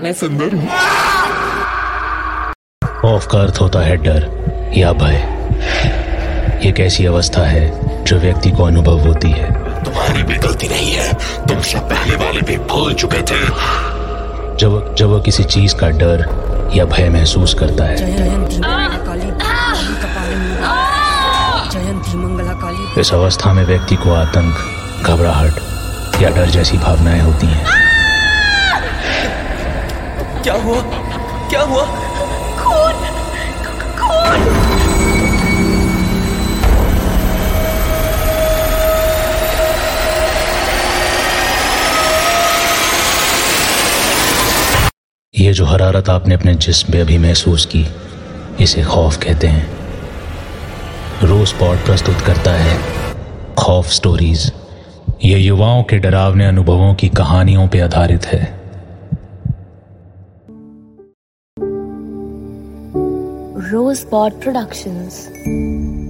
मैं सुंदर हूँ खौफ का अर्थ होता है डर या भय। ये कैसी अवस्था है जो व्यक्ति को अनुभव होती है? तुम्हारी भी गलती नहीं है। तुम सब पहले वाले भी भूल चुके थे। जब जब वह किसी चीज़ का डर या भय महसूस करता है। इस अवस्था में व्यक्ति को आतंक घबराहट या डर जैसी भावनाएँ होती हैं। क्या हुआ? क्या हुआ? खून! खून! ये जो हरारत आपने अपने जिस्म में अभी महसूस की इसे खौफ कहते हैं। रोज पॉट प्रस्तुत करता है खौफ स्टोरीज। ये युवाओं के डरावने अनुभवों की कहानियों पर आधारित है। Rosebud Productions.